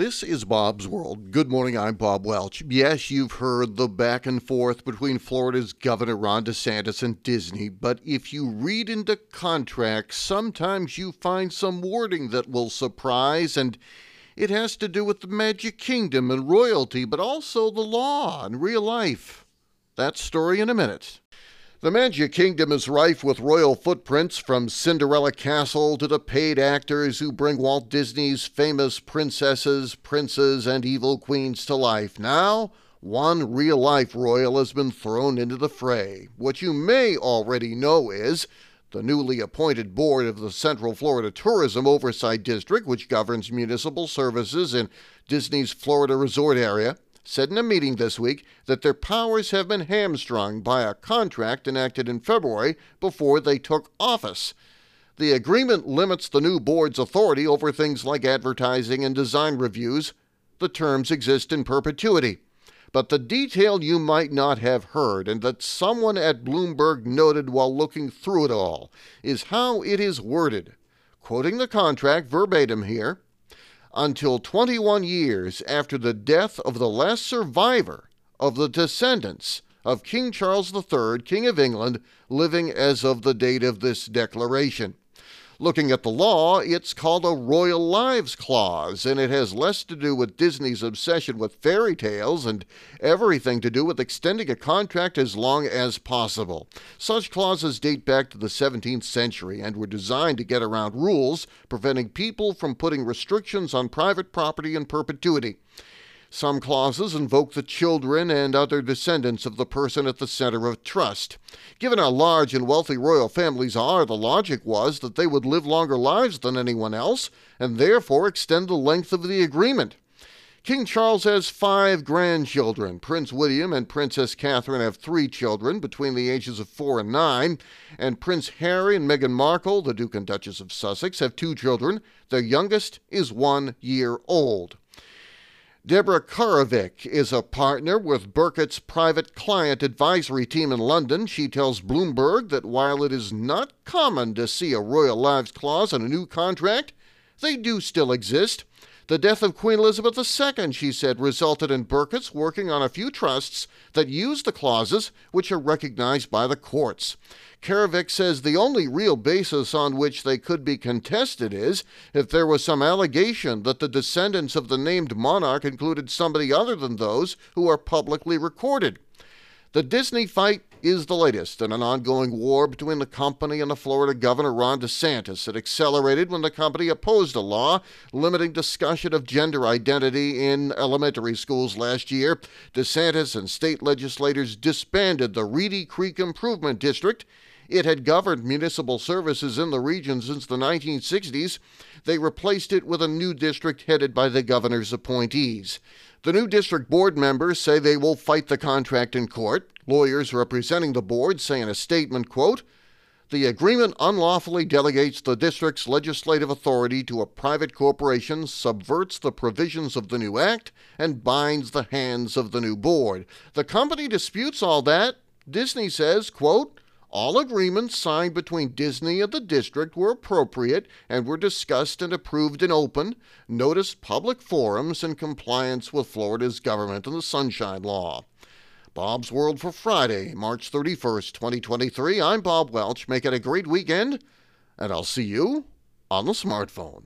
This is Bob's World. Good morning, I'm Bob Welch. Yes, you've heard the back and forth between Florida's Governor Ron DeSantis and Disney, but if you read into contracts, sometimes you find some wording that will surprise, and it has to do with the Magic Kingdom and royalty, but also the law and real life. That story in a minute. The Magic Kingdom is rife with royal footprints from Cinderella Castle to the paid actors who bring Walt Disney's famous princesses, princes, and evil queens to life. Now, one real life royal has been thrown into the fray. What you may already know is the newly appointed board of the Central Florida Tourism Oversight District, which governs municipal services in Disney's Florida resort area, said in a meeting this week that their powers have been hamstrung by a contract enacted in February before they took office. The agreement limits the new board's authority over things like advertising and design reviews. The terms exist in perpetuity. But the detail you might not have heard, and that someone at Bloomberg noted while looking through it all, is how it is worded. Quoting the contract verbatim here until 21 years after the death of the last survivor of the descendants of King Charles III, King of England, living as of the date of this declaration. Looking at the law, it's called a Royal Lives Clause, and it has less to do with Disney's obsession with fairy tales and everything to do with extending a contract as long as possible. Such clauses date back to the 17th century and were designed to get around rules preventing people from putting restrictions on private property in perpetuity. Some clauses invoke the children and other descendants of the person at the center of trust. Given how large and wealthy royal families are, the logic was that they would live longer lives than anyone else, and therefore extend the length of the agreement. King Charles has five grandchildren. Prince William and Princess Catherine have three children between the ages of four and nine. And Prince Harry and Meghan Markle, the Duke and Duchess of Sussex, have two children. Their youngest is one year old. Deborah Karavic is a partner with Birketts private client advisory team in London. She tells Bloomberg that while it is not common to see a Royal Lives clause in a new contract, they do still exist. The death of Queen Elizabeth II, she said, resulted in Birketts working on a few trusts that use the clauses which are recognized by the courts. Karavic says the only real basis on which they could be contested is if there was some allegation that the descendants of the named monarch included somebody other than those who are publicly recorded. The Disney fight is the latest in an ongoing war between the company and the Florida Governor Ron DeSantis. It accelerated when the company opposed a law limiting discussion of gender identity in elementary schools last year. DeSantis and state legislators disbanded the Reedy Creek Improvement District. It had governed municipal services in the region since the 1960s. They replaced it with a new district headed by the governor's appointees. The new district board members say they will fight the contract in court. Lawyers representing the board say in a statement, quote, the agreement unlawfully delegates the district's legislative authority to a private corporation, subverts the provisions of the new act, and binds the hands of the new board. The company disputes all that. Disney says, quote, all agreements signed between Disney and the district were appropriate and were discussed and approved in open, noticed public forums in compliance with Florida's government and the Sunshine Law. Bob's World for Friday, March 31st, 2023. I'm Bob Welch. Make it a great weekend, and I'll see you on the smartphone.